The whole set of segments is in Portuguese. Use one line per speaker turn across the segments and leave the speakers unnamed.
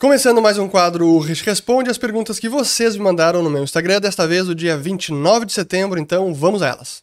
Começando mais um quadro, o Rich responde as perguntas que vocês me mandaram no meu Instagram, desta vez o dia 29 de setembro, então vamos a elas.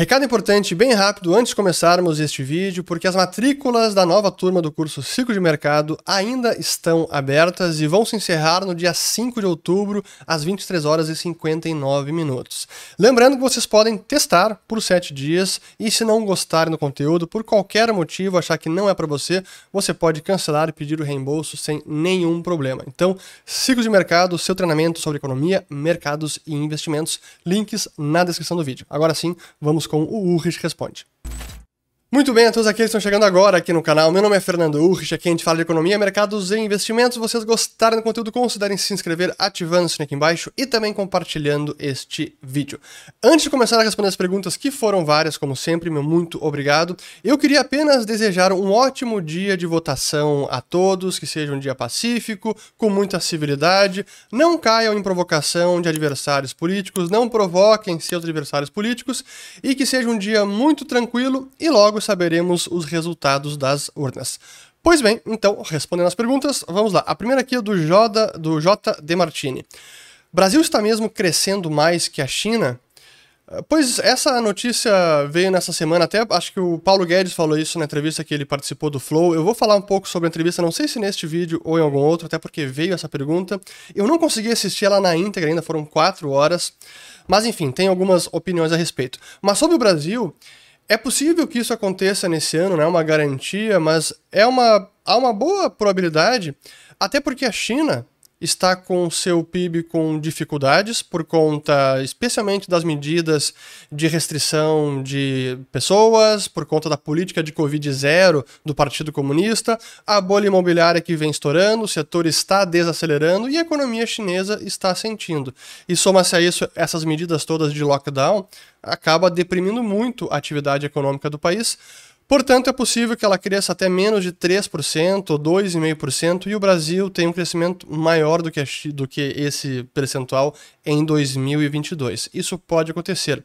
Recado importante, bem rápido, antes de começarmos este vídeo, porque as matrículas da nova turma do curso Ciclo de Mercado ainda estão abertas e vão se encerrar no dia 5 de outubro, às 23 horas e 59 minutos. Lembrando que vocês podem testar por 7 dias e se não gostarem do conteúdo, por qualquer motivo, achar que não é para você, você pode cancelar e pedir o reembolso sem nenhum problema. Então, Ciclo de Mercado, seu treinamento sobre economia, mercados e investimentos, links na descrição do vídeo. Agora sim, vamos com o Urrich Responde. Muito bem, a todos aqueles que estão chegando agora aqui no canal, meu nome é Fernando Urrich, aqui a gente fala de economia, mercados e investimentos. Se vocês gostaram do conteúdo, considerem se inscrever ativando o sininho aqui embaixo e também compartilhando este vídeo. Antes de começar a responder as perguntas, que foram várias, como sempre, meu muito obrigado, eu queria apenas desejar um ótimo dia de votação a todos, que seja um dia pacífico, com muita civilidade, não caiam em provocação de adversários políticos, não provoquem seus adversários políticos e que seja um dia muito tranquilo e logo saberemos os resultados das urnas. Pois bem, então, respondendo às perguntas, vamos lá. A primeira aqui é do J, do J. De Martini. Brasil está mesmo crescendo mais que a China? Pois essa notícia veio nessa semana, até acho que o Paulo Guedes falou isso na entrevista que ele participou do Flow. Eu vou falar um pouco sobre a entrevista, não sei se neste vídeo ou em algum outro, até porque veio essa pergunta. Eu não consegui assistir ela na íntegra, ainda foram quatro horas. Mas enfim, tem algumas opiniões a respeito. Mas sobre o Brasil, é possível que isso aconteça nesse ano, não é uma garantia, mas é uma, há uma boa probabilidade, até porque a China está com seu PIB com dificuldades por conta, especialmente das medidas de restrição de pessoas, por conta da política de Covid zero do Partido Comunista, a bolha imobiliária que vem estourando, o setor está desacelerando e a economia chinesa está sentindo. E soma-se a isso essas medidas todas de lockdown, acaba deprimindo muito a atividade econômica do país Portanto, é possível que ela cresça até menos de 3% ou 2,5%, e o Brasil tem um crescimento maior do que, do que esse percentual em 2022. Isso pode acontecer.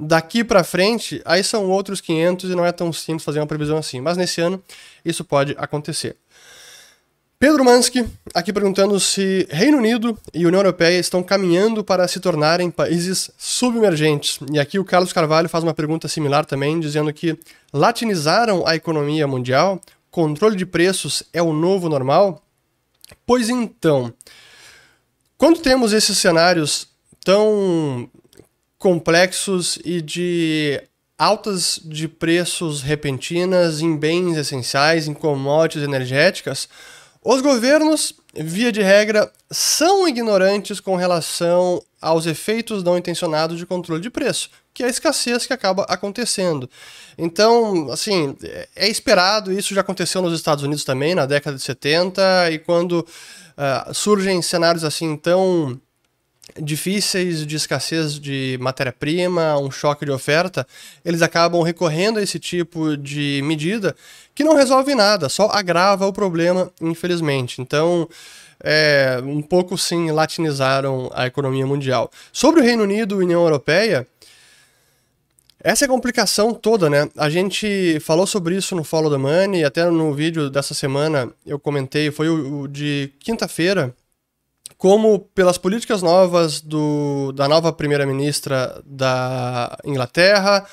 Daqui para frente, aí são outros 500 e não é tão simples fazer uma previsão assim, mas nesse ano isso pode acontecer. Pedro Mansky, aqui perguntando se Reino Unido e União Europeia estão caminhando para se tornarem países submergentes. E aqui o Carlos Carvalho faz uma pergunta similar também, dizendo que latinizaram a economia mundial, controle de preços é o novo normal? Pois então, quando temos esses cenários tão complexos e de altas de preços repentinas em bens essenciais, em commodities energéticas, os governos, via de regra, são ignorantes com relação aos efeitos não intencionados de controle de preço, que é a escassez que acaba acontecendo. Então, assim, é esperado, isso já aconteceu nos Estados Unidos também, na década de 70, e quando uh, surgem cenários assim tão difíceis de escassez de matéria-prima, um choque de oferta, eles acabam recorrendo a esse tipo de medida que não resolve nada, só agrava o problema, infelizmente. Então, é, um pouco sim latinizaram a economia mundial. Sobre o Reino Unido e União Europeia, essa é a complicação toda, né? A gente falou sobre isso no Follow the Money, até no vídeo dessa semana eu comentei, foi o, o de quinta-feira, como pelas políticas novas do, da nova primeira-ministra da Inglaterra,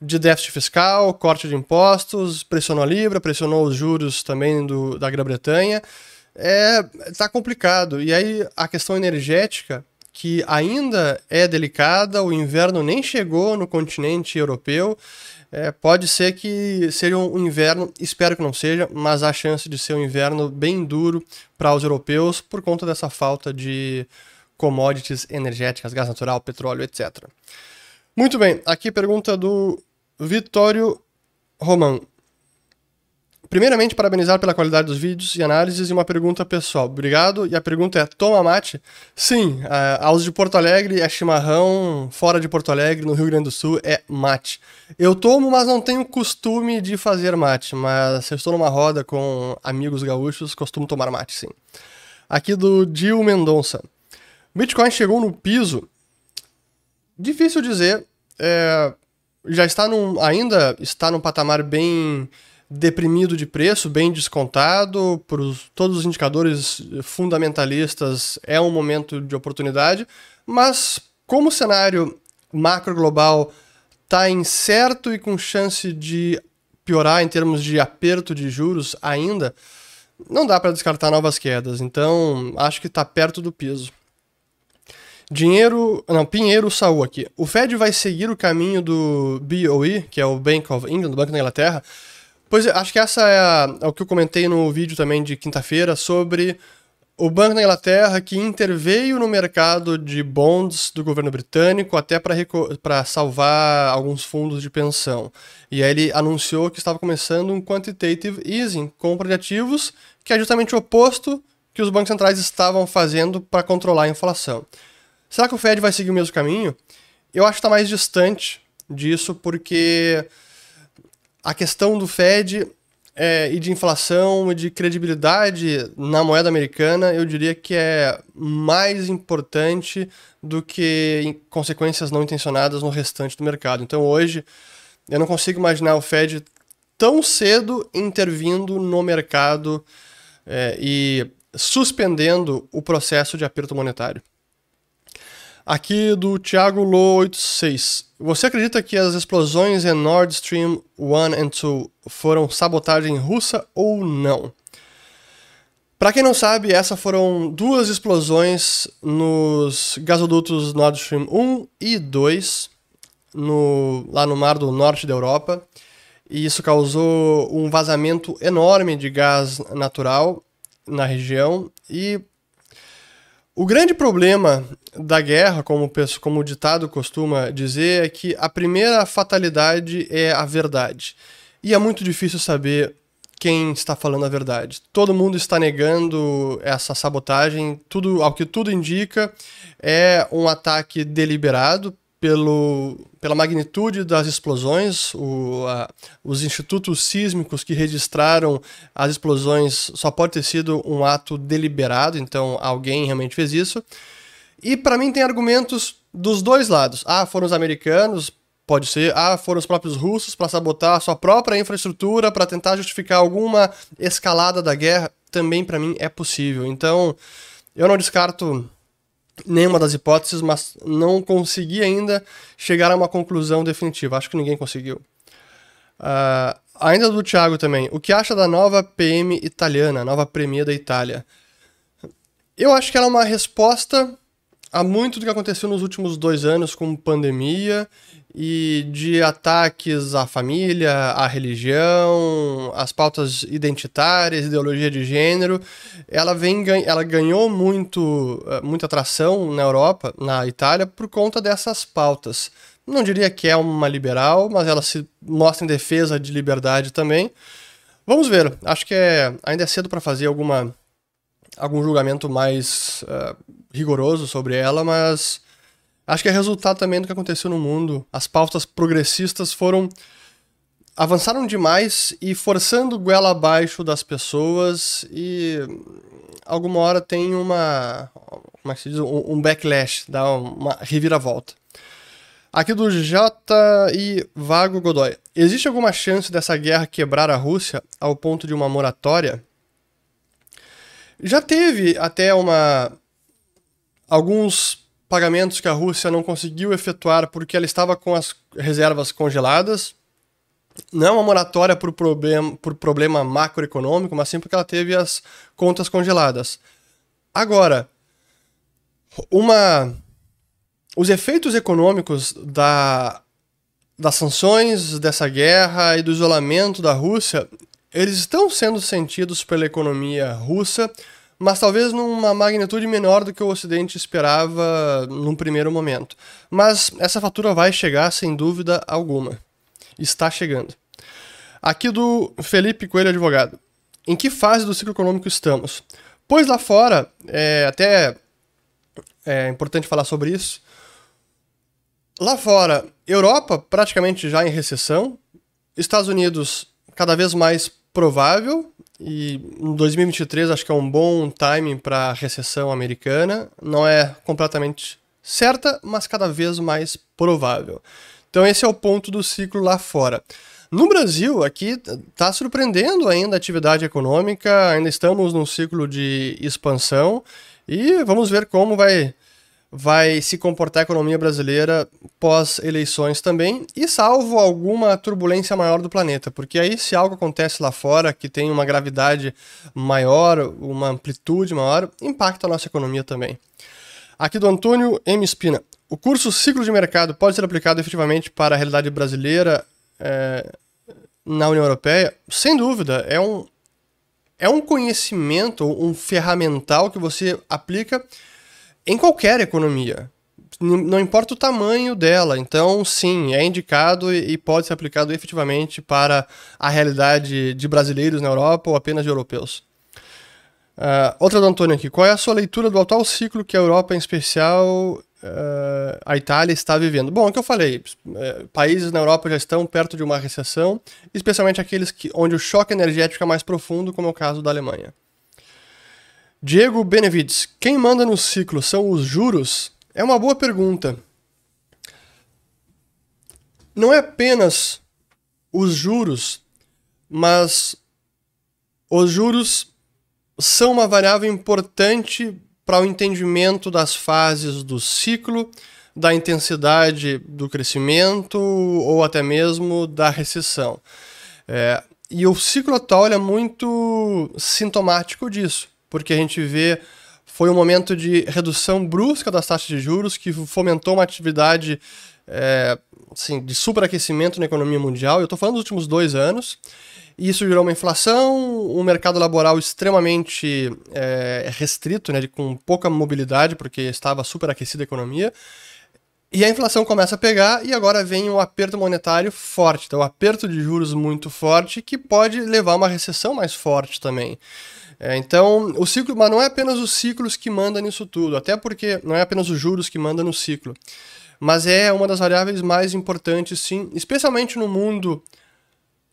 de déficit fiscal, corte de impostos, pressionou a Libra, pressionou os juros também do, da Grã-Bretanha. É, tá complicado. E aí a questão energética, que ainda é delicada, o inverno nem chegou no continente europeu. É, pode ser que seja um inverno, espero que não seja, mas há chance de ser um inverno bem duro para os europeus por conta dessa falta de commodities energéticas, gás natural, petróleo, etc. Muito bem, aqui pergunta do Vitório Roman. Primeiramente, parabenizar pela qualidade dos vídeos e análises e uma pergunta pessoal. Obrigado. E a pergunta é: toma mate? Sim, aos de Porto Alegre é chimarrão, fora de Porto Alegre, no Rio Grande do Sul, é mate. Eu tomo, mas não tenho costume de fazer mate. Mas se eu estou numa roda com amigos gaúchos, costumo tomar mate, sim. Aqui do Dil Mendonça. Bitcoin chegou no piso. Difícil dizer. É, já está num, ainda está num patamar bem deprimido de preço, bem descontado, por todos os indicadores fundamentalistas é um momento de oportunidade, mas como o cenário macro global está incerto e com chance de piorar em termos de aperto de juros ainda, não dá para descartar novas quedas. Então, acho que está perto do piso. Dinheiro. Não, Pinheiro Saúl aqui. O Fed vai seguir o caminho do BOE, que é o Bank of England, do Banco da Inglaterra. Pois é, acho que essa é, a, é o que eu comentei no vídeo também de quinta-feira sobre o Banco da Inglaterra que interveio no mercado de bonds do governo britânico até para salvar alguns fundos de pensão. E aí ele anunciou que estava começando um quantitative easing, compra de ativos, que é justamente o oposto que os bancos centrais estavam fazendo para controlar a inflação. Será que o Fed vai seguir o mesmo caminho? Eu acho que está mais distante disso, porque a questão do Fed é, e de inflação e de credibilidade na moeda americana, eu diria que é mais importante do que consequências não intencionadas no restante do mercado. Então hoje eu não consigo imaginar o Fed tão cedo intervindo no mercado é, e suspendendo o processo de aperto monetário. Aqui do Thiago Lo 86. Você acredita que as explosões em Nord Stream 1 e 2 foram sabotagem russa ou não? Para quem não sabe, essas foram duas explosões nos gasodutos Nord Stream 1 e 2, no, lá no mar do norte da Europa. E isso causou um vazamento enorme de gás natural na região e o grande problema da guerra, como, como o ditado costuma dizer, é que a primeira fatalidade é a verdade. E é muito difícil saber quem está falando a verdade. Todo mundo está negando essa sabotagem. Tudo, ao que tudo indica, é um ataque deliberado pelo, pela magnitude das explosões, o, a, os institutos sísmicos que registraram as explosões só pode ter sido um ato deliberado, então alguém realmente fez isso. E para mim tem argumentos dos dois lados. Ah, foram os americanos, pode ser. Ah, foram os próprios russos para sabotar a sua própria infraestrutura, para tentar justificar alguma escalada da guerra, também para mim é possível. Então, eu não descarto nenhuma das hipóteses, mas não consegui ainda chegar a uma conclusão definitiva. Acho que ninguém conseguiu. Uh, ainda do Thiago também. O que acha da nova PM italiana, nova Premier da Itália? Eu acho que ela é uma resposta a muito do que aconteceu nos últimos dois anos com pandemia e de ataques à família, à religião, às pautas identitárias, ideologia de gênero. Ela vem ela ganhou muito eh, muita atração na Europa, na Itália por conta dessas pautas. Não diria que é uma liberal, mas ela se mostra em defesa de liberdade também. Vamos ver. Acho que é, ainda é cedo para fazer alguma algum julgamento mais uh, rigoroso sobre ela, mas acho que é resultado também do que aconteceu no mundo. As pautas progressistas foram avançaram demais e forçando goela abaixo das pessoas e alguma hora tem uma como é que se diz um, backlash, dá uma reviravolta. Aqui do J e Vago Godoy. Existe alguma chance dessa guerra quebrar a Rússia ao ponto de uma moratória? Já teve até uma alguns pagamentos que a Rússia não conseguiu efetuar porque ela estava com as reservas congeladas. Não é uma moratória por problema, por problema macroeconômico, mas sim porque ela teve as contas congeladas. Agora, uma os efeitos econômicos da, das sanções, dessa guerra e do isolamento da Rússia eles estão sendo sentidos pela economia russa, mas talvez numa magnitude menor do que o Ocidente esperava num primeiro momento. Mas essa fatura vai chegar sem dúvida alguma. Está chegando. Aqui do Felipe Coelho Advogado. Em que fase do ciclo econômico estamos? Pois lá fora, é até é importante falar sobre isso. Lá fora, Europa praticamente já em recessão, Estados Unidos cada vez mais provável e em 2023 acho que é um bom timing para a recessão americana. Não é completamente certa, mas cada vez mais provável. Então esse é o ponto do ciclo lá fora. No Brasil, aqui está surpreendendo ainda a atividade econômica, ainda estamos num ciclo de expansão e vamos ver como vai, vai se comportar a economia brasileira pós-eleições também, e salvo alguma turbulência maior do planeta, porque aí se algo acontece lá fora que tem uma gravidade maior, uma amplitude maior, impacta a nossa economia também. Aqui do Antônio M. Espina. O curso Ciclo de Mercado pode ser aplicado efetivamente para a realidade brasileira é, na União Europeia? Sem dúvida. É um, é um conhecimento, um ferramental que você aplica em qualquer economia. Não importa o tamanho dela. Então, sim, é indicado e pode ser aplicado efetivamente para a realidade de brasileiros na Europa ou apenas de europeus. Uh, outra do Antônio aqui. Qual é a sua leitura do atual ciclo que a Europa, em especial uh, a Itália, está vivendo? Bom, é o que eu falei. Uh, países na Europa já estão perto de uma recessão, especialmente aqueles que, onde o choque energético é mais profundo, como é o caso da Alemanha. Diego Benevides. Quem manda no ciclo são os juros? É uma boa pergunta. Não é apenas os juros, mas os juros são uma variável importante para o entendimento das fases do ciclo, da intensidade do crescimento ou até mesmo da recessão. É, e o ciclo atual é muito sintomático disso, porque a gente vê foi um momento de redução brusca das taxas de juros que fomentou uma atividade é, assim, de superaquecimento na economia mundial. Eu estou falando dos últimos dois anos. E isso gerou uma inflação, um mercado laboral extremamente é, restrito, né, com pouca mobilidade, porque estava superaquecida a economia. E a inflação começa a pegar e agora vem um aperto monetário forte, então um aperto de juros muito forte que pode levar a uma recessão mais forte também. É, então, o ciclo, mas não é apenas os ciclos que mandam nisso tudo, até porque não é apenas os juros que mandam no ciclo, mas é uma das variáveis mais importantes, sim, especialmente no mundo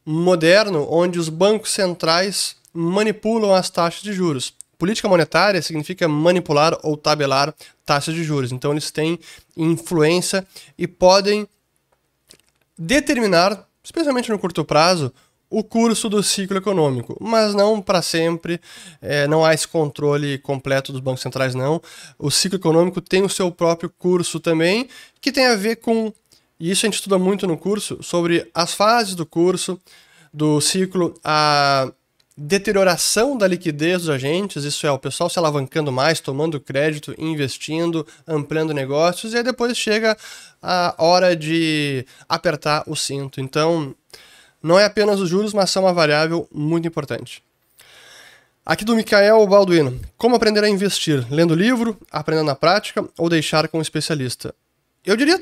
moderno onde os bancos centrais manipulam as taxas de juros. Política monetária significa manipular ou tabelar taxas de juros. Então eles têm influência e podem determinar, especialmente no curto prazo, o curso do ciclo econômico, mas não para sempre, é, não há esse controle completo dos bancos centrais, não. O ciclo econômico tem o seu próprio curso também, que tem a ver com e isso a gente estuda muito no curso, sobre as fases do curso, do ciclo, a deterioração da liquidez dos agentes, isso é, o pessoal se alavancando mais, tomando crédito, investindo, ampliando negócios, e aí depois chega a hora de apertar o cinto. Então, não é apenas os juros, mas são uma variável muito importante. Aqui do Michael Balduino. Como aprender a investir? Lendo livro, aprendendo na prática ou deixar com um especialista? Eu diria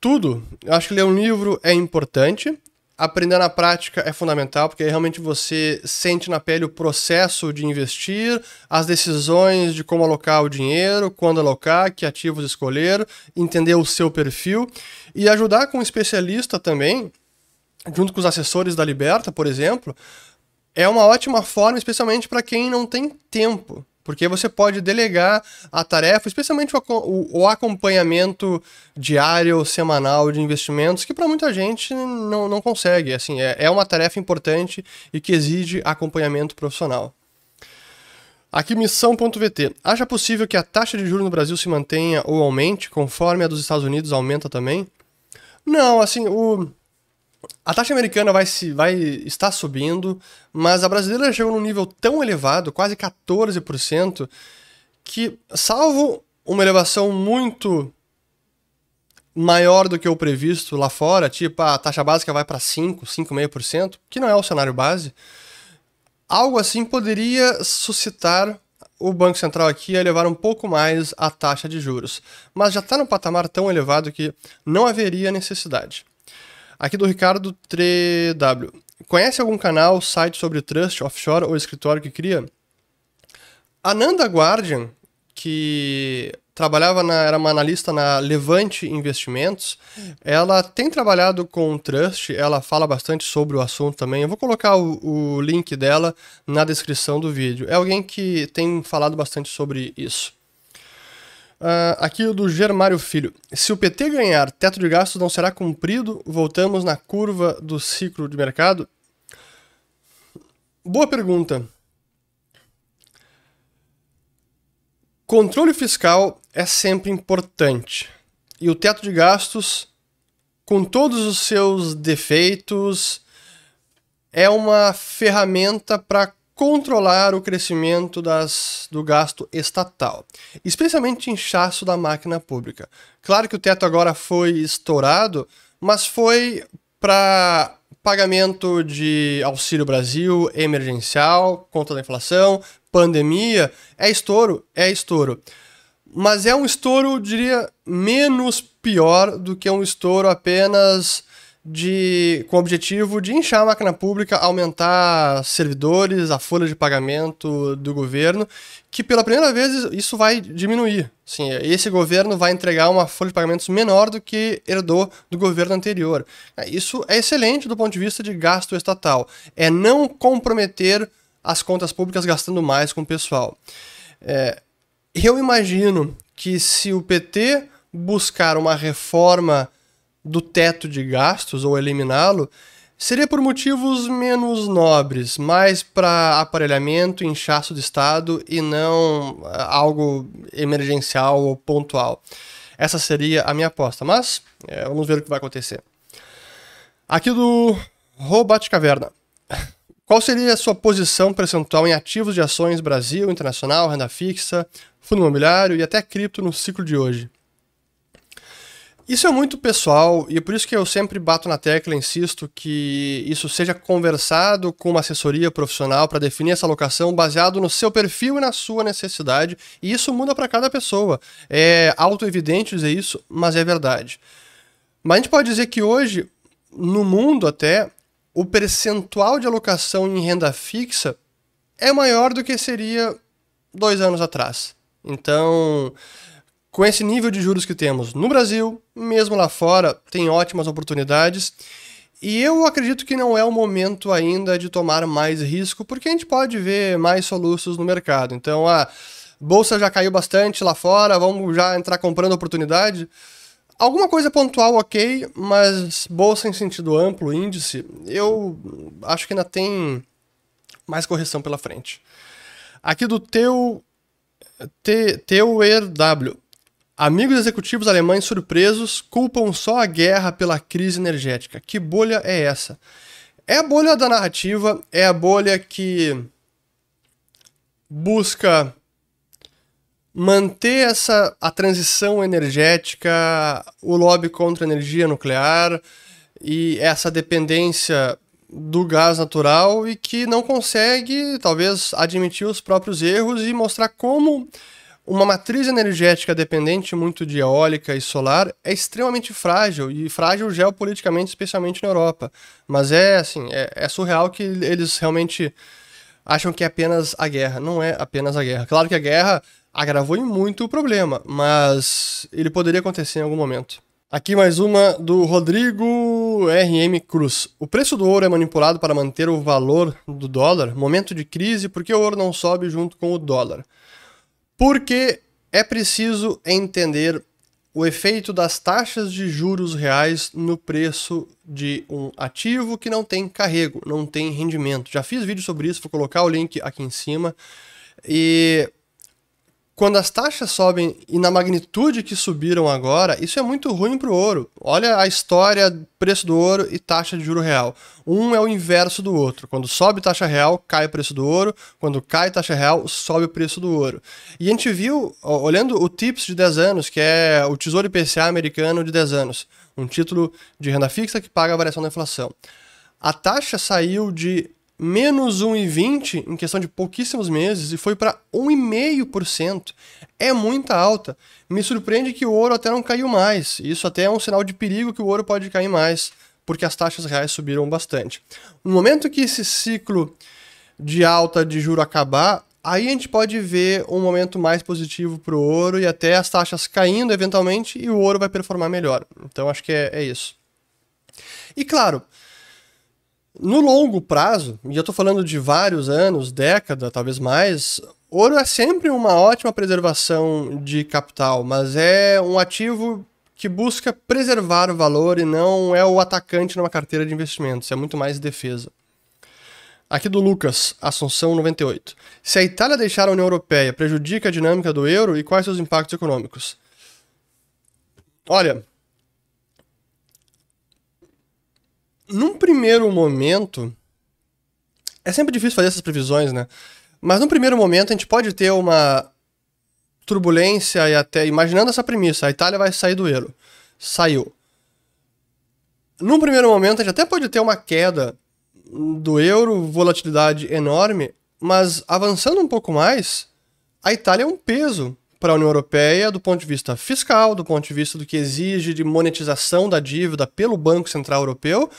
tudo. Eu acho que ler um livro é importante. Aprender na prática é fundamental, porque realmente você sente na pele o processo de investir, as decisões de como alocar o dinheiro, quando alocar, que ativos escolher, entender o seu perfil e ajudar com um especialista também, junto com os assessores da Liberta, por exemplo, é uma ótima forma, especialmente para quem não tem tempo. Porque você pode delegar a tarefa, especialmente o, o, o acompanhamento diário ou semanal de investimentos, que para muita gente não, não consegue. Assim, é, é uma tarefa importante e que exige acompanhamento profissional. Aqui, missão.vt. Acha possível que a taxa de juros no Brasil se mantenha ou aumente conforme a dos Estados Unidos aumenta também? Não, assim, o, a taxa americana vai, se, vai estar subindo, mas a brasileira chegou num nível tão elevado, quase 14%, que, salvo uma elevação muito maior do que o previsto lá fora, tipo a taxa básica vai para 5, 5,5%, que não é o cenário base, algo assim poderia suscitar o Banco Central aqui a elevar um pouco mais a taxa de juros. Mas já está num patamar tão elevado que não haveria necessidade. Aqui do Ricardo 3W. Conhece algum canal, site sobre trust, offshore ou escritório que cria? A Nanda Guardian, que trabalhava na, era uma analista na Levante Investimentos. Ela tem trabalhado com trust, ela fala bastante sobre o assunto também. Eu vou colocar o, o, link dela na descrição do vídeo. É alguém que tem falado bastante sobre isso. Uh, aqui do Germário Filho. Se o PT ganhar, teto de gastos não será cumprido? Voltamos na curva do ciclo de mercado? Boa pergunta. Controle fiscal é sempre importante. E o teto de gastos, com todos os seus defeitos, é uma ferramenta para controlar o crescimento das, do gasto estatal, especialmente inchaço da máquina pública. Claro que o teto agora foi estourado, mas foi para pagamento de Auxílio Brasil emergencial, contra a inflação, pandemia, é estouro, é estouro. Mas é um estouro, diria, menos pior do que um estouro apenas de, com o objetivo de inchar a máquina pública, aumentar servidores, a folha de pagamento do governo, que pela primeira vez isso vai diminuir. Sim, esse governo vai entregar uma folha de pagamentos menor do que herdou do governo anterior. Isso é excelente do ponto de vista de gasto estatal. É não comprometer as contas públicas gastando mais com o pessoal. É, eu imagino que se o PT buscar uma reforma do teto de gastos ou eliminá-lo, seria por motivos menos nobres, mais para aparelhamento, inchaço de Estado e não eh, algo emergencial ou pontual. Essa seria a minha aposta, mas é, vamos ver o que vai acontecer. Aqui do Robot Caverna. Qual seria a sua posição percentual em ativos de ações Brasil, internacional, renda fixa, fundo imobiliário e até cripto no ciclo de hoje? Isso é muito pessoal e é por isso que eu sempre bato na tecla, insisto que isso seja conversado com uma assessoria profissional para definir essa alocação baseado no seu perfil e na sua necessidade, e isso muda para cada pessoa. É auto-evidente dizer isso, mas é verdade. Mas a gente pode dizer que hoje, no mundo até, o percentual de alocação em renda fixa é maior do que seria dois anos atrás. Então, com esse nível de juros que temos no Brasil, mesmo lá fora, tem ótimas oportunidades. E eu acredito que não é o momento ainda de tomar mais risco, porque a gente pode ver mais soluços no mercado. Então, a bolsa já caiu bastante lá fora, vamos já entrar comprando oportunidade. Alguma coisa pontual, ok, mas bolsa em sentido amplo, índice, eu acho que ainda tem mais correção pela frente. Aqui do teu teu W. Amigos executivos alemães surpresos culpam só a guerra pela crise energética. Que bolha é essa? É a bolha da narrativa, é a bolha que busca manter essa a transição energética, o lobby contra a energia nuclear e essa dependência do gás natural e que não consegue, talvez, admitir os próprios erros e mostrar como uma matriz energética dependente muito de eólica e solar é extremamente frágil, e frágil geopoliticamente, especialmente na Europa. Mas é assim, é, é surreal que eles realmente acham que é apenas a guerra. Não é apenas a guerra. Claro que a guerra agravou muito o problema, mas ele poderia acontecer em algum momento. Aqui mais uma do Rodrigo RM Cruz. O preço do ouro é manipulado para manter o valor do dólar? Momento de crise, por que o ouro não sobe junto com o dólar? Porque é preciso entender o efeito das taxas de juros reais no preço de um ativo que não tem carrego, não tem rendimento. Já fiz vídeo sobre isso, vou colocar o link aqui em cima. E quando as taxas sobem e na magnitude que subiram agora, isso é muito ruim para o ouro. Olha a história, preço do ouro e taxa de juro real. Um é o inverso do outro. Quando sobe taxa real, cai o preço do ouro. Quando cai taxa real, sobe o preço do ouro. E a gente viu, olhando o TIPS de 10 anos, que é o Tesouro IPCA americano de 10 anos, um título de renda fixa que paga a variação da inflação. A taxa saiu de menos 1,20 em questão de pouquíssimos meses e foi para 1,5%. É muita alta. Me surpreende que o ouro até não caiu mais. Isso até é um sinal de perigo que o ouro pode cair mais, porque as taxas reais subiram bastante. No momento que esse ciclo de alta de juro acabar, aí a gente pode ver um momento mais positivo para o ouro e até as taxas caindo eventualmente e o ouro vai performar melhor. Então acho que é, é isso. E claro, No longo prazo, e eu estou falando de vários anos, década, talvez mais, ouro é sempre uma ótima preservação de capital, mas é um ativo que busca preservar o valor e não é o atacante numa carteira de investimentos, é muito mais defesa. Aqui do Lucas, Assunção 98. Se a Itália deixar a União Europeia, prejudica a dinâmica do euro e quais seus impactos econômicos? Olha, num primeiro momento, é sempre difícil fazer essas previsões, né? Mas num primeiro momento a gente pode ter uma turbulência e até imaginando essa premissa, a Itália vai sair do euro. Saiu. Num primeiro momento a gente até pode ter uma queda do euro, volatilidade enorme, mas avançando um pouco mais, a Itália é um peso para a União Europeia do ponto de vista fiscal, do ponto de vista do que exige de monetização da dívida pelo Banco Central Europeu,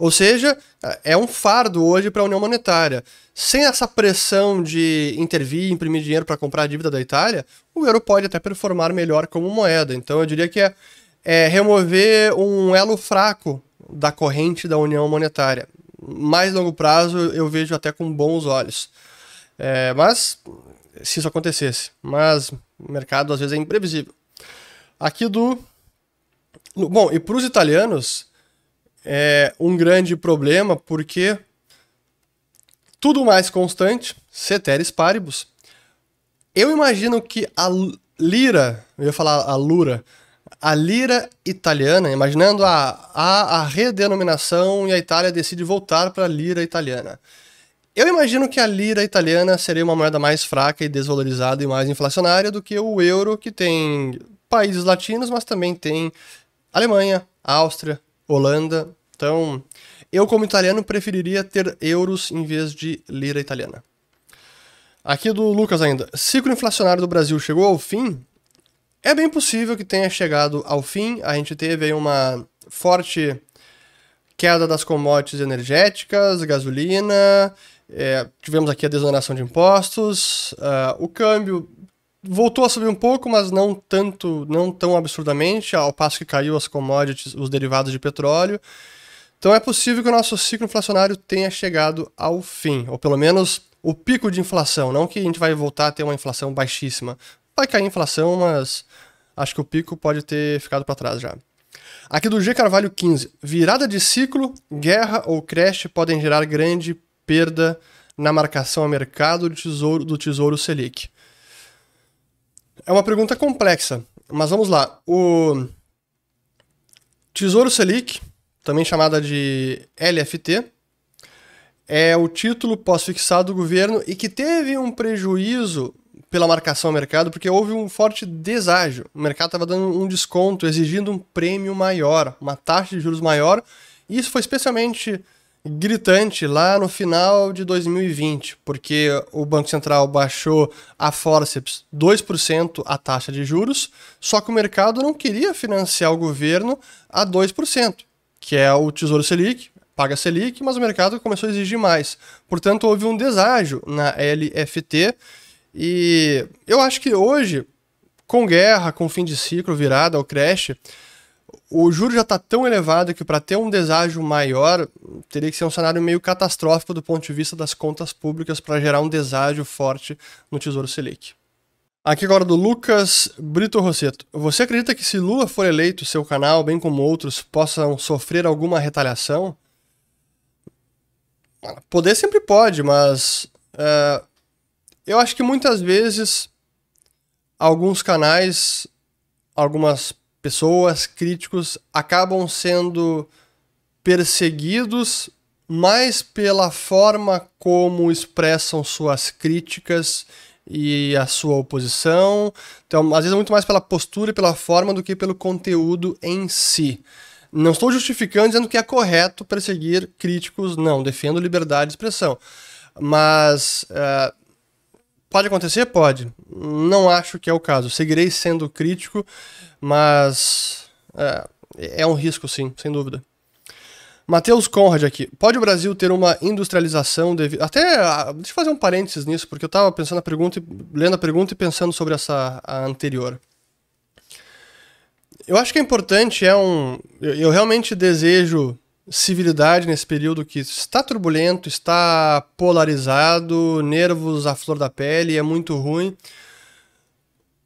ou seja, é um fardo hoje para a União Monetária. Sem essa pressão de intervir, imprimir dinheiro para comprar a dívida da Itália, o euro pode até performar melhor como moeda. Então eu diria que é, é remover um elo fraco da corrente da União Monetária. Mais longo prazo eu vejo até com bons olhos. É, mas, se isso acontecesse. Mas o mercado às vezes é imprevisível. Aqui do. Bom, e para os italianos, é um grande problema porque tudo mais constante, ceteris paribus. Eu imagino que a lira, eu ia falar a lura, a lira italiana, imaginando a, a, a redenominação e a Itália decide voltar para a lira italiana. Eu imagino que a lira italiana seria uma moeda mais fraca e desvalorizada e mais inflacionária do que o euro, que tem países latinos, mas também tem Alemanha, Áustria, Holanda. Então, eu, como italiano, preferiria ter euros em vez de lira italiana. Aqui do Lucas ainda. Ciclo inflacionário do Brasil chegou ao fim? É bem possível que tenha chegado ao fim. A gente teve aí uma forte queda das commodities energéticas, gasolina, é, tivemos aqui a desoneração de impostos, uh, o câmbio voltou a subir um pouco, mas não tanto, não tão absurdamente, ao passo que caiu as commodities, os derivados de petróleo. Então é possível que o nosso ciclo inflacionário tenha chegado ao fim, ou pelo menos o pico de inflação, não que a gente vai voltar a ter uma inflação baixíssima. Vai cair a inflação, mas acho que o pico pode ter ficado para trás já. Aqui do G Carvalho 15. Virada de ciclo, guerra ou creche podem gerar grande perda na marcação a mercado do Tesouro, do tesouro Selic. É uma pergunta complexa, mas vamos lá. O Tesouro Selic, também chamada de LFT, é o título pós-fixado do governo e que teve um prejuízo pela marcação ao mercado porque houve um forte deságio. O mercado estava dando um desconto, exigindo um prêmio maior, uma taxa de juros maior. E isso foi especialmente gritante lá no final de 2020, porque o Banco Central baixou a forceps 2% a taxa de juros, só que o mercado não queria financiar o governo a 2%, que é o Tesouro Selic, paga Selic, mas o mercado começou a exigir mais. Portanto, houve um deságio na LFT e eu acho que hoje, com guerra, com fim de ciclo, virada ao crash, o juro já está tão elevado que para ter um deságio maior, teria que ser um cenário meio catastrófico do ponto de vista das contas públicas para gerar um deságio forte no Tesouro Selic. Aqui agora do Lucas Brito Rosseto. Você acredita que se Lula for eleito, seu canal, bem como outros, possam sofrer alguma retaliação? Poder sempre pode, mas é, eu acho que muitas vezes alguns canais, algumas pessoas, críticos, acabam sendo perseguidos mais pela forma como expressam suas críticas e a sua oposição. Então, às vezes, é muito mais pela postura e pela forma do que pelo conteúdo em si. Não estou justificando dizendo que é correto perseguir críticos, não, defendo liberdade de expressão. Mas uh, pode acontecer? Pode. Não acho que é o caso. Seguirei sendo crítico, mas é, é um risco, sim, sem dúvida. Matheus Conrad aqui. Pode o Brasil ter uma industrialização devido. Até. Ah, deixa eu fazer um parênteses nisso, porque eu estava pensando na pergunta, lendo a pergunta e pensando sobre essa anterior. Eu acho que é importante, é um. Eu realmente desejo civilidade nesse período que está turbulento, está polarizado, nervos à flor da pele, é muito ruim.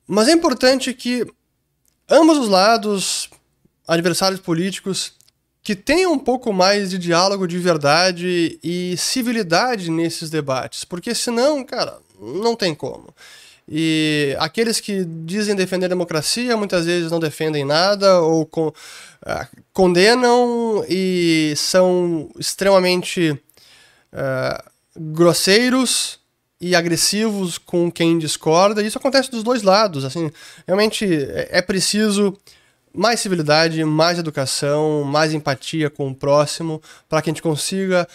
Mas é importante que ambos os lados, adversários políticos, que tenham um pouco mais de diálogo de verdade e civilidade nesses debates, porque senão, cara, não tem como. E aqueles que dizem defender a democracia muitas vezes não defendem nada ou con uh, condenam e são extremamente uh, grosseiros e agressivos com quem discorda. Isso acontece dos dois lados. Assim, realmente é, é preciso mais civilidade, mais educação, mais empatia com o próximo para que a gente consiga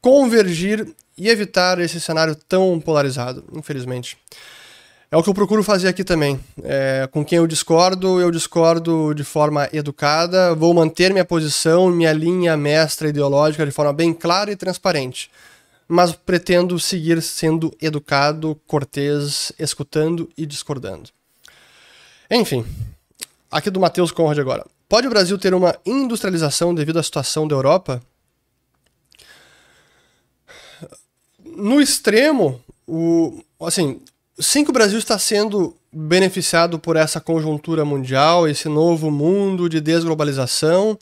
convergir e evitar esse cenário tão polarizado, infelizmente. É o que eu procuro fazer aqui também. É, com quem eu discordo, eu discordo de forma educada, vou manter minha posição, minha linha mestra ideológica de forma bem clara e transparente. Mas pretendo seguir sendo educado, cortês, escutando e discordando. Enfim, aqui do Matheus Conrad agora. Pode o Brasil ter uma industrialização devido à situação da Europa? No extremo, o, assim, Sim que o Brasil está sendo beneficiado por essa conjuntura mundial, esse novo mundo de desglobalização.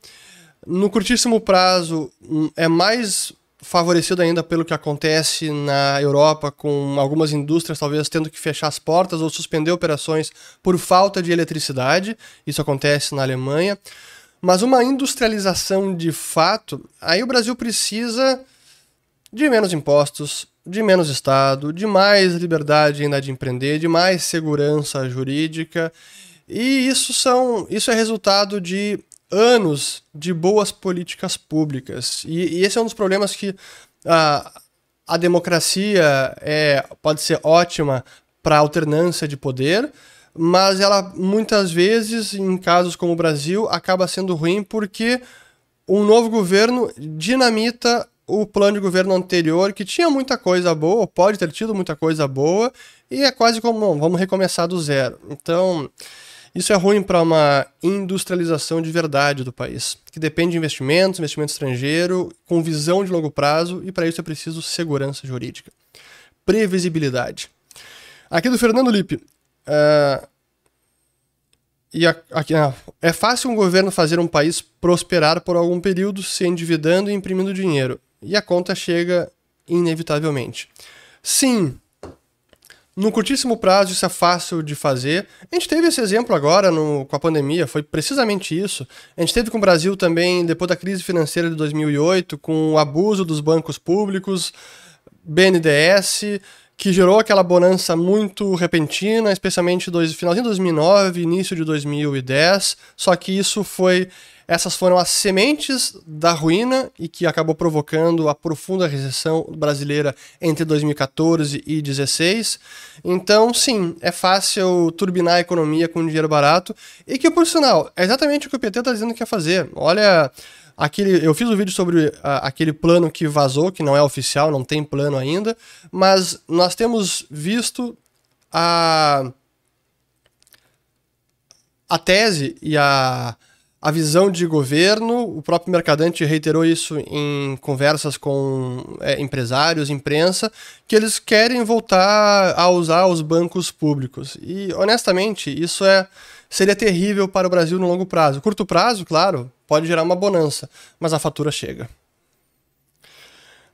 No curtíssimo prazo, hum, é mais favorecido ainda pelo que acontece na Europa, com algumas indústrias talvez tendo que fechar as portas ou suspender operações por falta de eletricidade. Isso acontece na Alemanha. Mas uma industrialização de fato, aí o Brasil precisa de menos impostos, de menos Estado, de mais liberdade ainda de empreender, de mais segurança jurídica. E isso, são, isso é resultado de anos de boas políticas públicas. E, e esse é um dos problemas que a, a democracia é, pode ser ótima para alternância de poder, mas ela muitas vezes, em casos como o Brasil, acaba sendo ruim porque um novo governo dinamita o plano de governo anterior, que tinha muita coisa boa, pode ter tido muita coisa boa, e é quase como, vamos recomeçar do zero. Então, isso é ruim para uma industrialização de verdade do país, que depende de investimentos, investimento estrangeiro, com visão de longo prazo, e para isso é preciso segurança jurídica. Previsibilidade. Aqui do Fernando Lippe. Uh, e aqui, uh, é fácil um governo fazer um país prosperar por algum período se endividando e imprimindo dinheiro e a conta chega inevitavelmente. Sim, no curtíssimo prazo isso é fácil de fazer. A gente teve esse exemplo agora no, com a pandemia, foi precisamente isso. A gente teve com o Brasil também, depois da crise financeira de 2008, com o abuso dos bancos públicos, BNDES, que gerou aquela bonança muito repentina, especialmente no finalzinho de 2009, início de 2010. Só que isso foi essas foram as sementes da ruína e que acabou provocando a profunda recessão brasileira entre 2014 e 2016. Então, sim, é fácil turbinar a economia com dinheiro barato e que, por sinal, é exatamente o que o PT está dizendo que quer fazer. Olha, aquele, eu fiz um vídeo sobre uh, aquele plano que vazou, que não é oficial, não tem plano ainda, mas nós temos visto a, a tese e a a visão de governo, o próprio Mercadante reiterou isso em conversas com é, empresários, imprensa, que eles querem voltar a usar os bancos públicos. E, honestamente, isso é seria terrível para o Brasil no longo prazo. Curto prazo, claro, pode gerar uma bonança, mas a fatura chega.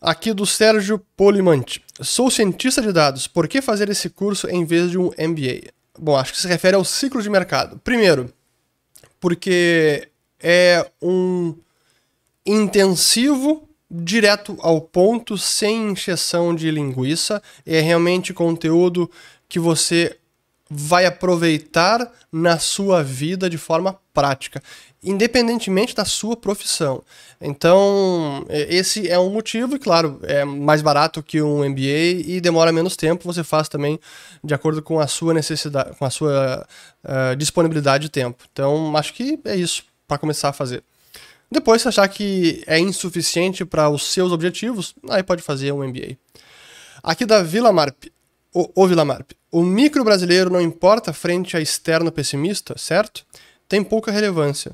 Aqui do Sérgio Polimante. Sou cientista de dados, por que fazer esse curso em vez de um MBA? Bom, acho que se refere ao ciclo de mercado. Primeiro, porque é um intensivo direto ao ponto, sem encheção de linguiça. É realmente conteúdo que você vai aproveitar na sua vida de forma prática, independentemente da sua profissão. Então, esse é um motivo, e claro, é mais barato que um MBA e demora menos tempo, você faz também de acordo com a sua necessidade, com a sua uh, disponibilidade de tempo. Então, acho que é isso para começar a fazer. Depois, se achar que é insuficiente para os seus objetivos, aí pode fazer um MBA. Aqui da Vila Marp. O, o Vila Marp. O micro brasileiro não importa frente a externo pessimista, certo? Tem pouca relevância.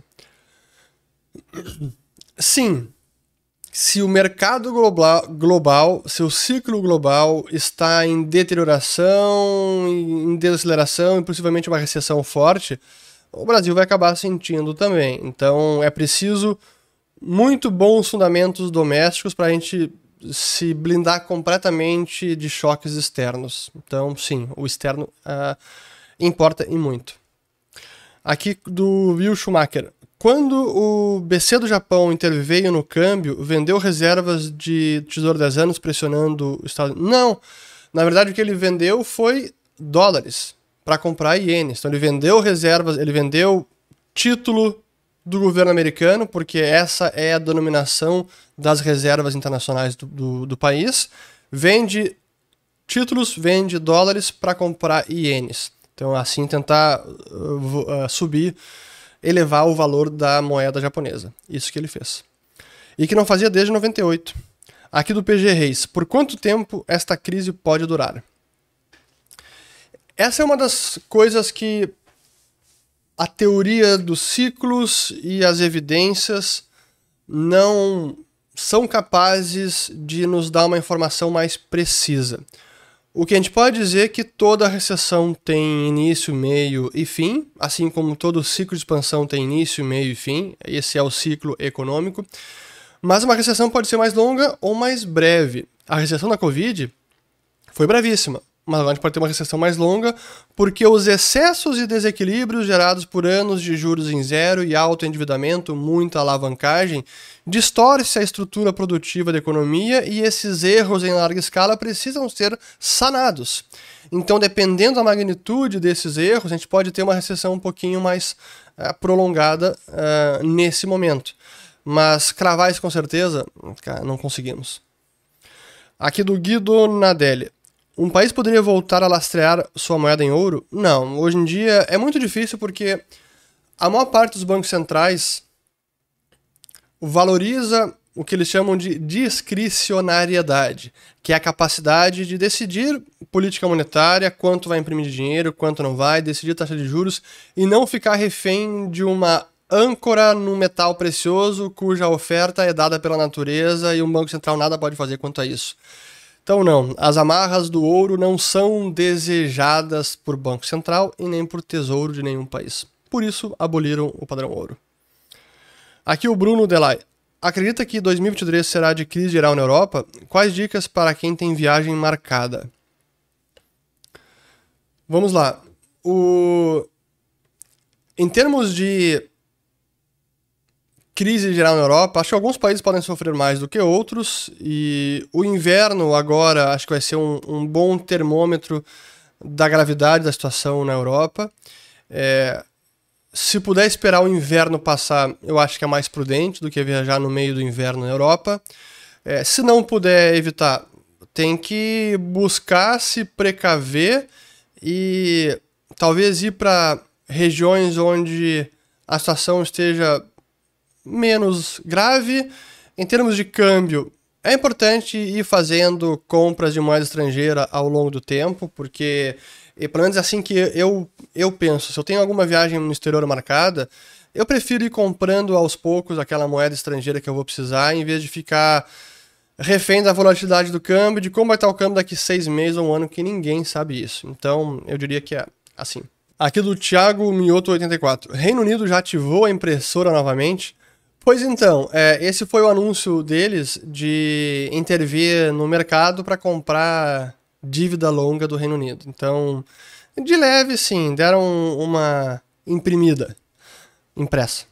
Sim, se o mercado global, global, seu ciclo global está em deterioração, em desaceleração e possivelmente uma recessão forte, o Brasil vai acabar sentindo também. Então é preciso muito bons fundamentos domésticos para a gente se blindar completamente de choques externos. Então, sim, o externo uh, importa e muito. Aqui do Will Schumacher. Quando o BC do Japão interveio no câmbio, vendeu reservas de Tesouro 10 anos pressionando o Estado? Não. Na verdade, o que ele vendeu foi dólares para comprar ienes. Então, ele vendeu reservas, ele vendeu título do governo americano, porque essa é a denominação das reservas internacionais do, do, do país. Vende títulos, vende dólares para comprar ienes. Então, assim, tentar uh, uh, subir elevar o valor da moeda japonesa. Isso que ele fez. E que não fazia desde 98. Aqui do PG Reis, por quanto tempo esta crise pode durar? Essa é uma das coisas que a teoria dos ciclos e as evidências não são capazes de nos dar uma informação mais precisa. O que a gente pode dizer é que toda recessão tem início, meio e fim, assim como todo ciclo de expansão tem início, meio e fim. Esse é o ciclo econômico. Mas uma recessão pode ser mais longa ou mais breve. A recessão da Covid foi brevíssima mas a gente pode ter uma recessão mais longa, porque os excessos e desequilíbrios gerados por anos de juros em zero e alto endividamento, muita alavancagem, distorce a estrutura produtiva da economia e esses erros em larga escala precisam ser sanados. Então, dependendo da magnitude desses erros, a gente pode ter uma recessão um pouquinho mais uh, prolongada uh, nesse momento. Mas cravar isso com certeza, não conseguimos. Aqui do Guido Nadelli. Um país poderia voltar a lastrear sua moeda em ouro? Não, hoje em dia é muito difícil porque a maior parte dos bancos centrais valoriza o que eles chamam de discricionariedade, que é a capacidade de decidir política monetária, quanto vai imprimir de dinheiro, quanto não vai, decidir taxa de juros e não ficar refém de uma âncora no metal precioso cuja oferta é dada pela natureza e o Banco Central nada pode fazer quanto a isso. Então, não, as amarras do ouro não são desejadas por Banco Central e nem por Tesouro de nenhum país. Por isso, aboliram o padrão ouro. Aqui o Bruno Delay. Acredita que 2023 será de crise geral na Europa? Quais dicas para quem tem viagem marcada? Vamos lá. O... Em termos de crise geral na Europa. Acho que alguns países podem sofrer mais do que outros. E o inverno agora acho que vai ser um, um bom termômetro da gravidade da situação na Europa. É, se puder esperar o inverno passar, eu acho que é mais prudente do que viajar no meio do inverno na Europa. É, se não puder evitar, tem que buscar se precaver e talvez ir para regiões onde a situação esteja menos grave. Em termos de câmbio, é importante ir fazendo compras de moeda estrangeira ao longo do tempo, porque, e pelo menos é assim que eu, eu penso, se eu tenho alguma viagem no exterior marcada, eu prefiro ir comprando aos poucos aquela moeda estrangeira que eu vou precisar, em vez de ficar refém da volatilidade do câmbio, de como vai estar o câmbio daqui seis meses ou um ano, que ninguém sabe isso. Então, eu diria que é assim. Aqui do Thiago Mioto 84. Reino Unido já ativou a impressora novamente? Pois então, é, esse foi o anúncio deles de intervir no mercado para comprar dívida longa do Reino Unido. Então, de leve, sim, deram uma imprimida, impressa.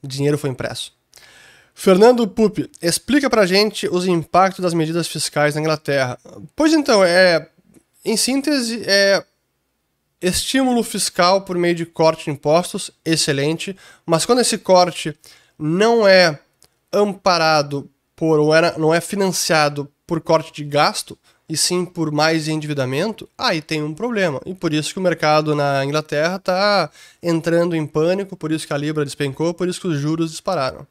O dinheiro foi impresso. Fernando Pupi, explica pra gente os impactos das medidas fiscais na Inglaterra. Pois então, é, em síntese, é estímulo fiscal por meio de corte de impostos, excelente, mas quando esse corte não é amparado por, ou era, não é financiado por corte de gasto, e sim por mais endividamento, aí tem um problema. E por isso que o mercado na Inglaterra está entrando em pânico, por isso que a Libra despencou, por isso que os juros dispararam.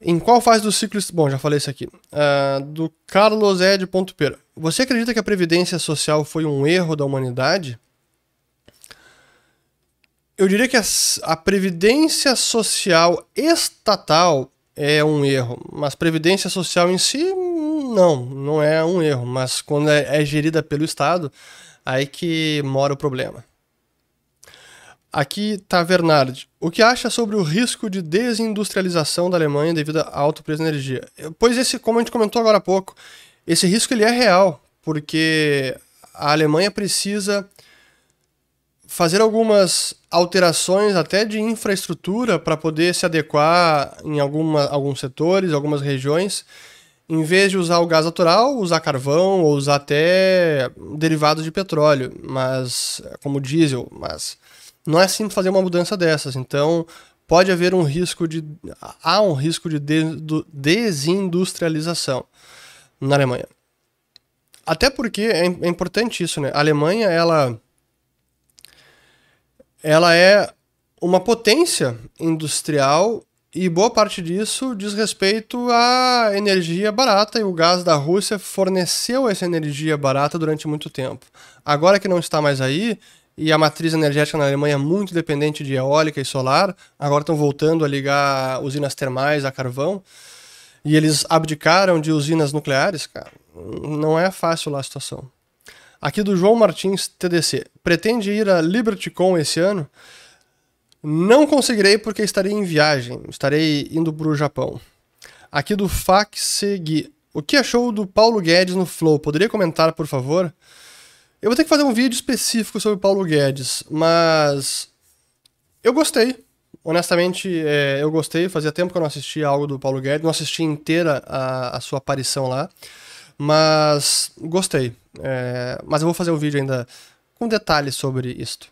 Em qual fase do ciclo. Bom, já falei isso aqui. Uh, do Carlos Ed. Pera. Você acredita que a Previdência Social foi um erro da humanidade? Eu diria que a, a previdência social estatal é um erro, mas previdência social em si, não, não é um erro. Mas quando é, é gerida pelo Estado, aí que mora o problema. Aqui está. O que acha sobre o risco de desindustrialização da Alemanha devido ao alto preço da energia? Pois esse, como a gente comentou agora há pouco, esse risco ele é real, porque a Alemanha precisa fazer algumas alterações até de infraestrutura para poder se adequar em alguma, alguns setores, algumas regiões, em vez de usar o gás natural, usar carvão ou usar até derivados de petróleo, mas como diesel, mas não é simples fazer uma mudança dessas. Então, pode haver um risco de há um risco de desindustrialização na Alemanha. Até porque é, é importante isso, né? A Alemanha, ela ela é uma potência industrial e boa parte disso diz respeito à energia barata e o gás da Rússia forneceu essa energia barata durante muito tempo. Agora que não está mais aí, e a matriz energética na Alemanha é muito dependente de eólica e solar. Agora estão voltando a ligar usinas termais a carvão. E eles abdicaram de usinas nucleares, cara. Não é fácil lá a situação. Aqui do João Martins, TDC. Pretende ir a LibertyCon esse ano? Não conseguirei porque estarei em viagem. Estarei indo para o Japão. Aqui do Faxegui. O que achou do Paulo Guedes no Flow? Poderia comentar, por favor? Eu vou ter que fazer um vídeo específico sobre Paulo Guedes, mas eu gostei. Honestamente, é, eu gostei. Fazia tempo que eu não assistia algo do Paulo Guedes, não assisti inteira a, a sua aparição lá, mas gostei. É, mas eu vou fazer um vídeo ainda com detalhes sobre isto.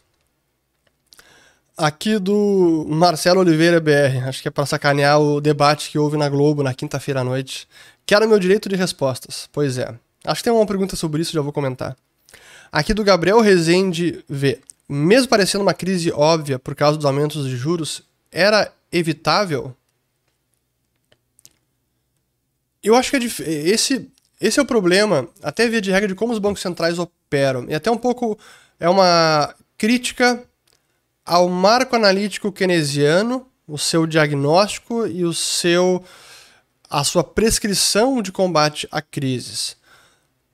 Aqui do Marcelo Oliveira BR, acho que é para sacanear o debate que houve na Globo na quinta-feira à noite. Quero meu direito de respostas. Pois é. Acho que tem uma pergunta sobre isso, já vou comentar. Aqui do Gabriel Rezende V. Mesmo parecendo uma crise óbvia por causa dos aumentos de juros, era evitável? Eu acho que é esse, esse é o problema, até via de regra, de como os bancos centrais operam. E até um pouco é uma crítica ao marco analítico keynesiano, o seu diagnóstico e o seu a sua prescrição de combate a crises.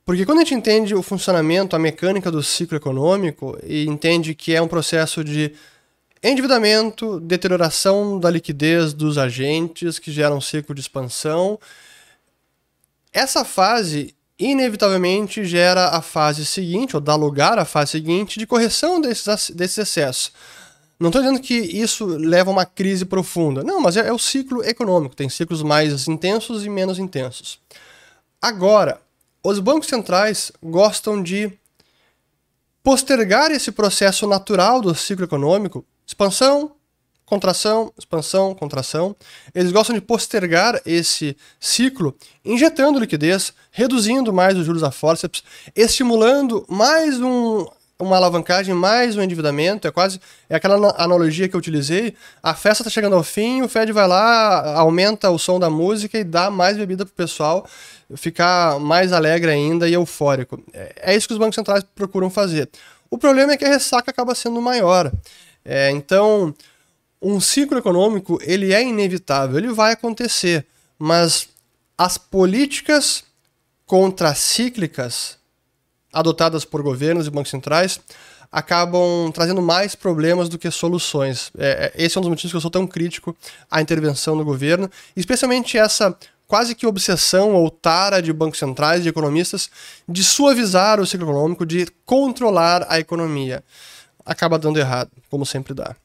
Porque quando a gente entende o funcionamento, a mecânica do ciclo econômico e entende que é um processo de endividamento, deterioração da liquidez dos agentes que gera um ciclo de expansão, essa fase inevitavelmente gera a fase seguinte, ou dá lugar à fase seguinte, de correção desses, desses excessos. Não estou dizendo que isso leva a uma crise profunda. Não, mas é, é o ciclo econômico. Tem ciclos mais intensos e menos intensos. Agora, os bancos centrais gostam de postergar esse processo natural do ciclo econômico, expansão, contração, expansão, contração. Eles gostam de postergar esse ciclo, injetando liquidez, reduzindo mais os juros a forceps, estimulando mais um uma alavancagem mais um endividamento, é quase é aquela analogia que eu utilizei. A festa está chegando ao fim, o Fed vai lá, aumenta o som da música e dá mais bebida pro pessoal ficar mais alegre ainda e eufórico. É, é isso que os bancos centrais procuram fazer. O problema é que a ressaca acaba sendo maior. É, então, um ciclo econômico ele é inevitável, ele vai acontecer, mas as políticas contracíclicas adotadas por governos e bancos centrais acabam trazendo mais problemas do que soluções. É, é, esse é um dos motivos que eu sou tão crítico à intervenção do governo, especialmente essa quase que obsessão ou tara de bancos centrais, de economistas, de suavizar o ciclo econômico, de controlar a economia. Acaba dando errado, como sempre dá.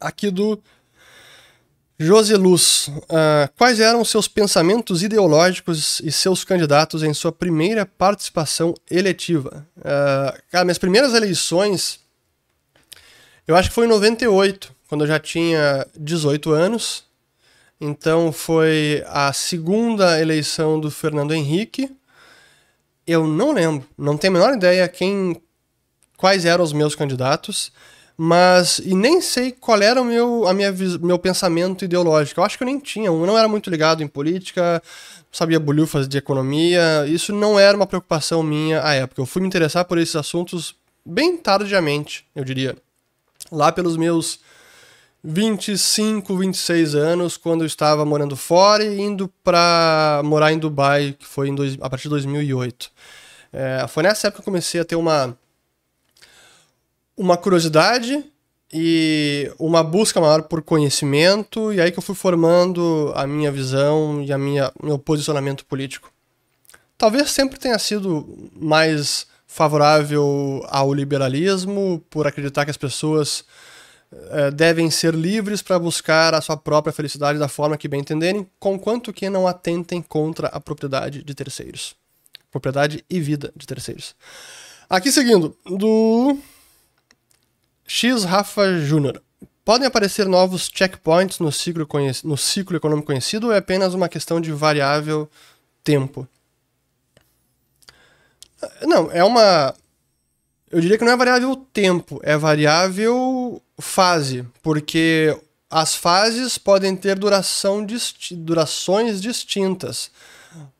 Aqui do José Luz, uh, quais eram seus pensamentos ideológicos e seus candidatos em sua primeira participação eletiva? Uh, cara, minhas primeiras eleições, eu acho que foi em 98, quando eu já tinha 18 anos. Então foi a segunda eleição do Fernando Henrique. Eu não lembro, não tenho a menor ideia quem, quais eram os meus candidatos mas e nem sei qual era o meu, a minha, meu pensamento ideológico. Eu acho que eu nem tinha, eu não era muito ligado em política, sabia bolhufas de economia, isso não era uma preocupação minha à época. Eu fui me interessar por esses assuntos bem tardiamente, eu diria. Lá pelos meus 25, 26 anos, quando eu estava morando fora e indo para morar em Dubai, que foi dois, a partir de 2008. É, foi nessa época que eu comecei a ter uma, uma curiosidade e uma busca maior por conhecimento, e aí que eu fui formando a minha visão e a minha meu posicionamento político. Talvez sempre tenha sido mais favorável ao liberalismo, por acreditar que as pessoas é, devem ser livres para buscar a sua própria felicidade da forma que bem entenderem, conquanto que não atentem contra a propriedade de terceiros. Propriedade e vida de terceiros. Aqui seguindo, do X Rafa Júnior. Podem aparecer novos checkpoints no ciclo, no ciclo econômico conhecido ou é apenas uma questão de variável tempo? Não, é uma. Eu diria que não é variável tempo, é variável fase, porque as fases podem ter duração disti durações distintas.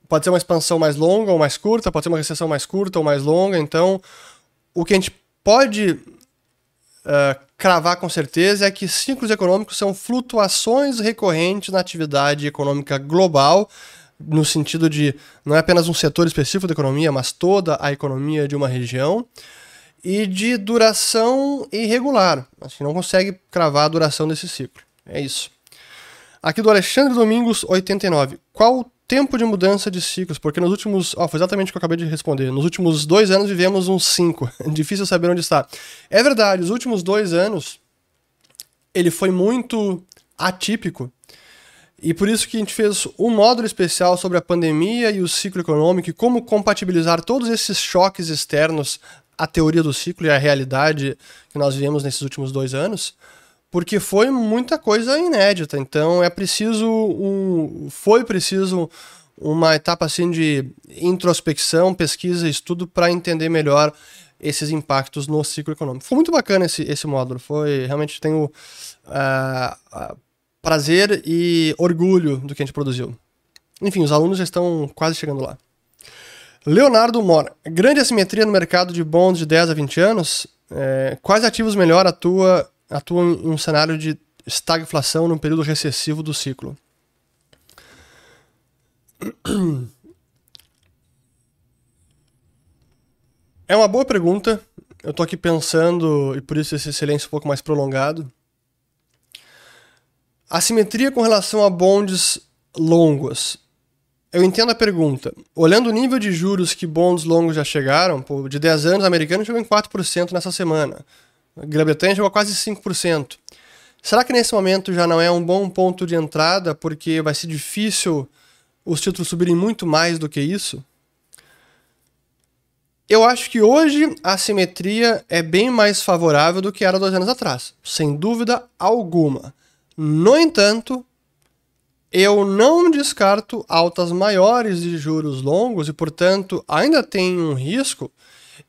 Pode ser uma expansão mais longa ou mais curta, pode ser uma recessão mais curta ou mais longa. Então, o que a gente pode uh, cravar com certeza é que ciclos econômicos são flutuações recorrentes na atividade econômica global, no sentido de não é apenas um setor específico da economia, mas toda a economia de uma região e de duração irregular. A gente não consegue cravar a duração desse ciclo. É isso. Aqui do Alexandre Domingos, 89. Qual o tempo de mudança de ciclos? Porque nos últimos. Ó, foi exatamente o que eu acabei de responder. Nos últimos dois anos vivemos uns cinco. Difícil saber onde está. É verdade, os últimos dois anos ele foi muito atípico. E por isso que a gente fez um módulo especial sobre a pandemia e o ciclo econômico e como compatibilizar todos esses choques externos a teoria do ciclo e a realidade que nós vivemos nesses últimos dois anos, porque foi muita coisa inédita. Então é preciso um, foi preciso uma etapa assim de introspecção, pesquisa, estudo para entender melhor esses impactos no ciclo econômico. Foi muito bacana esse, esse módulo. Foi realmente tenho uh, prazer e orgulho do que a gente produziu. Enfim, os alunos já estão quase chegando lá. Leonardo Mora. Grande assimetria no mercado de bons de 10 a 20 anos. É, quais ativos melhor atua, atuam em um cenário de estagflação no período recessivo do ciclo? É uma boa pergunta. Eu estou aqui pensando, e por isso esse silêncio um pouco mais prolongado. Assimetria com relação a bondes longos. Eu entendo a pergunta. Olhando o nível de juros que bons longos já chegaram, de 10 anos, o americano chegou em 4% nessa semana. Grã-Bretanha chegou a quase 5%. Será que nesse momento já não é um bom ponto de entrada, porque vai ser difícil os títulos subirem muito mais do que isso? Eu acho que hoje a simetria é bem mais favorável do que era dois anos atrás, sem dúvida alguma. No entanto, eu não descarto altas maiores de juros longos e, portanto, ainda tem um risco.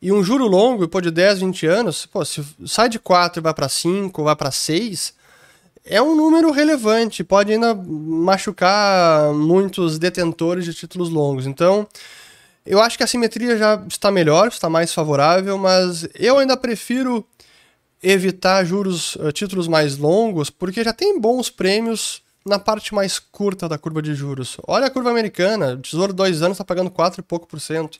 E um juro longo, pô, de 10, 20 anos, pô, se sai de 4 e vai para 5, vai para 6, é um número relevante, pode ainda machucar muitos detentores de títulos longos. Então, eu acho que a simetria já está melhor, está mais favorável, mas eu ainda prefiro evitar juros, eh, títulos mais longos, porque já tem bons prêmios na parte mais curta da curva de juros. Olha a curva americana, o Tesouro dois anos está pagando 4 e pouco por cento.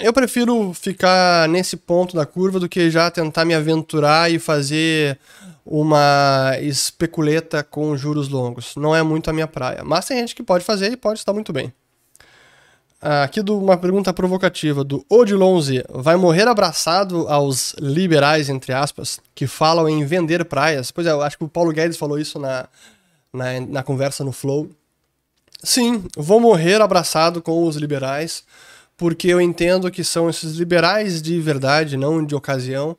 Eu prefiro ficar nesse ponto da curva do que já tentar me aventurar e fazer uma especuleta com juros longos. Não é muito a minha praia. Mas tem gente que pode fazer e pode estar muito bem. Aqui do, uma pergunta provocativa do Odilonze. Vai morrer abraçado aos liberais, entre aspas, que falam em vender praias? Pois é, eu acho que o Paulo Guedes falou isso na, na, na conversa no Flow. Sim, vou morrer abraçado com os liberais, porque eu entendo que são esses liberais de verdade, não de ocasião,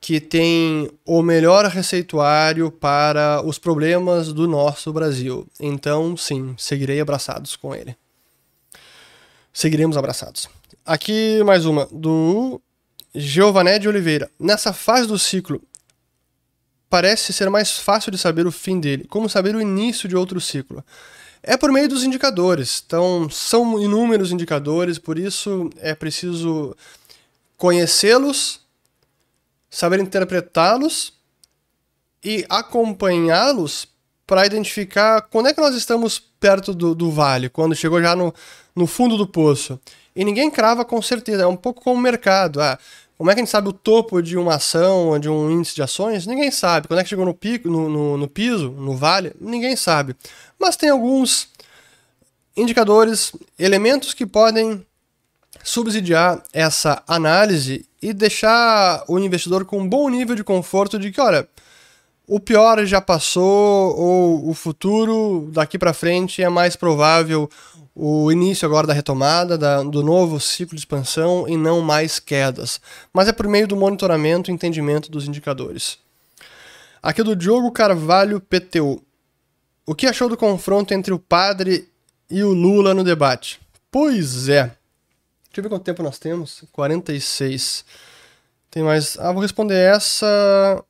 que têm o melhor receituário para os problemas do nosso Brasil. Então, sim, seguirei abraçados com ele. Seguiremos abraçados. Aqui mais uma, do Giované de Oliveira. Nessa fase do ciclo, parece ser mais fácil de saber o fim dele, como saber o início de outro ciclo. É por meio dos indicadores. Então, são inúmeros indicadores, por isso é preciso conhecê-los, saber interpretá-los e acompanhá-los para identificar quando é que nós estamos perto do, do vale, quando chegou já no, no fundo do poço. E ninguém crava com certeza, é um pouco como o mercado. Ah, como é que a gente sabe o topo de uma ação ou de um índice de ações? Ninguém sabe. Quando é que chegou no pico, no, no, no piso, no vale? Ninguém sabe. Mas tem alguns indicadores, elementos que podem subsidiar essa análise e deixar o investidor com um bom nível de conforto de que, olha, o pior já passou ou o futuro daqui para frente é mais provável o início agora da retomada, da, do novo ciclo de expansão e não mais quedas. Mas é por meio do monitoramento e entendimento dos indicadores. Aqui do Diogo Carvalho PTU. O que achou do confronto entre o padre e o Lula no debate? Pois é. Deixa eu ver quanto tempo nós temos. 46. Tem mais. Ah, vou responder essa.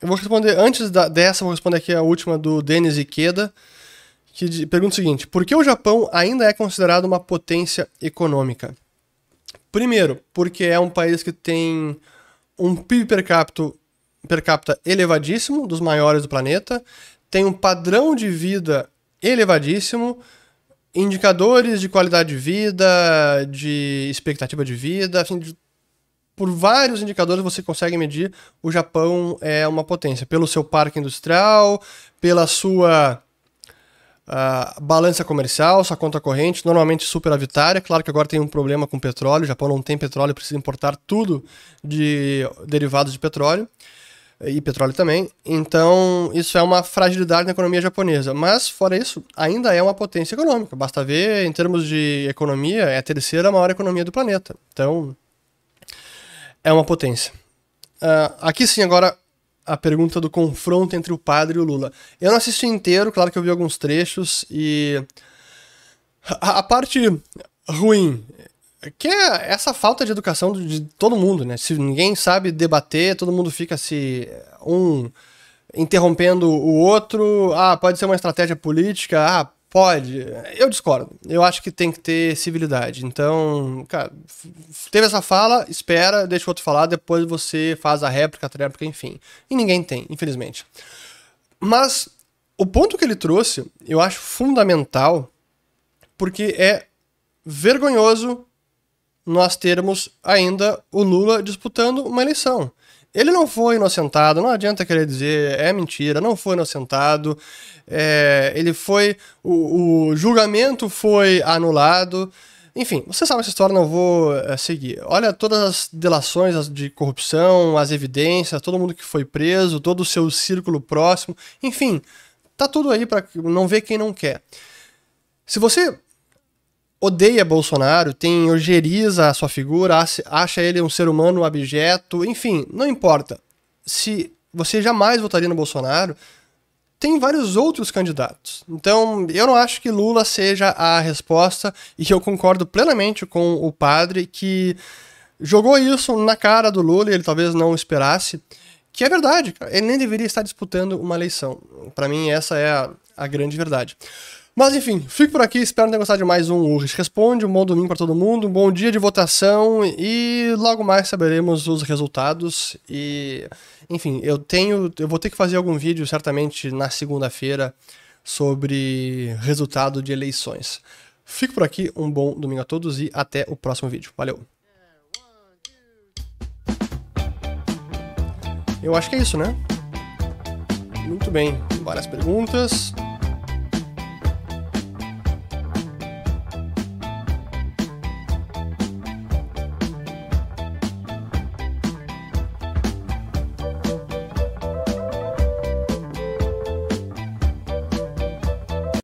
Eu vou responder. Antes da, dessa, vou responder aqui a última do Denis Ikeda que pergunta o seguinte: por que o Japão ainda é considerado uma potência econômica? Primeiro, porque é um país que tem um PIB per capita, per capita elevadíssimo, dos maiores do planeta, tem um padrão de vida elevadíssimo, indicadores de qualidade de vida, de expectativa de vida, assim, de, por vários indicadores você consegue medir o Japão é uma potência, pelo seu parque industrial, pela sua Uh, balança comercial, sua conta corrente, normalmente superavitária. Claro que agora tem um problema com petróleo, o Japão não tem petróleo, precisa importar tudo de derivados de petróleo e petróleo também. Então, isso é uma fragilidade na economia japonesa. Mas, fora isso, ainda é uma potência econômica. Basta ver, em termos de economia, é a terceira maior economia do planeta. Então, é uma potência. Uh, aqui sim, agora, a pergunta do confronto entre o padre e o Lula. Eu não assisti inteiro, claro que eu vi alguns trechos e a, parte ruim que é essa falta de educação de todo mundo, né? Se ninguém sabe debater, todo mundo fica se um interrompendo o outro. Ah, pode ser uma estratégia política. Ah, Pode. Eu discordo. Eu acho que tem que ter civilidade. Então, cara, teve essa fala, espera, deixa o outro falar, depois você faz a réplica, a tréplica, enfim. E ninguém tem, infelizmente. Mas o ponto que ele trouxe, eu acho fundamental, porque é vergonhoso nós termos ainda o Lula disputando uma eleição. Ele não foi inocentado, não adianta querer dizer, é mentira, não foi inocentado. É, ele foi. O, o, julgamento foi anulado. Enfim, você sabe essa história, não vou é, seguir. Olha todas as delações de corrupção, as evidências, todo mundo que foi preso, todo o seu círculo próximo. Enfim, tá tudo aí para não ver quem não quer. Se você odeia Bolsonaro, tem ojeriza a sua figura, acha ele um ser humano abjeto, enfim, não importa. Se você jamais votaria no Bolsonaro, tem vários outros candidatos. Então, eu não acho que Lula seja a resposta e eu concordo plenamente com o padre que jogou isso na cara do Lula e ele talvez não esperasse. Que é verdade, ele nem deveria estar disputando uma eleição. Para mim, essa é a, a grande verdade. Mas enfim, fico por aqui, espero ter gostado de mais um Urris Responde, um bom domingo para todo mundo, um bom dia de votação e logo mais saberemos os resultados e enfim, eu tenho, eu vou ter que fazer algum vídeo certamente na segunda-feira sobre resultado de eleições. Fico por aqui, um bom domingo a todos e até o próximo vídeo. Valeu. Eu acho que é isso, né? Muito bem, várias perguntas.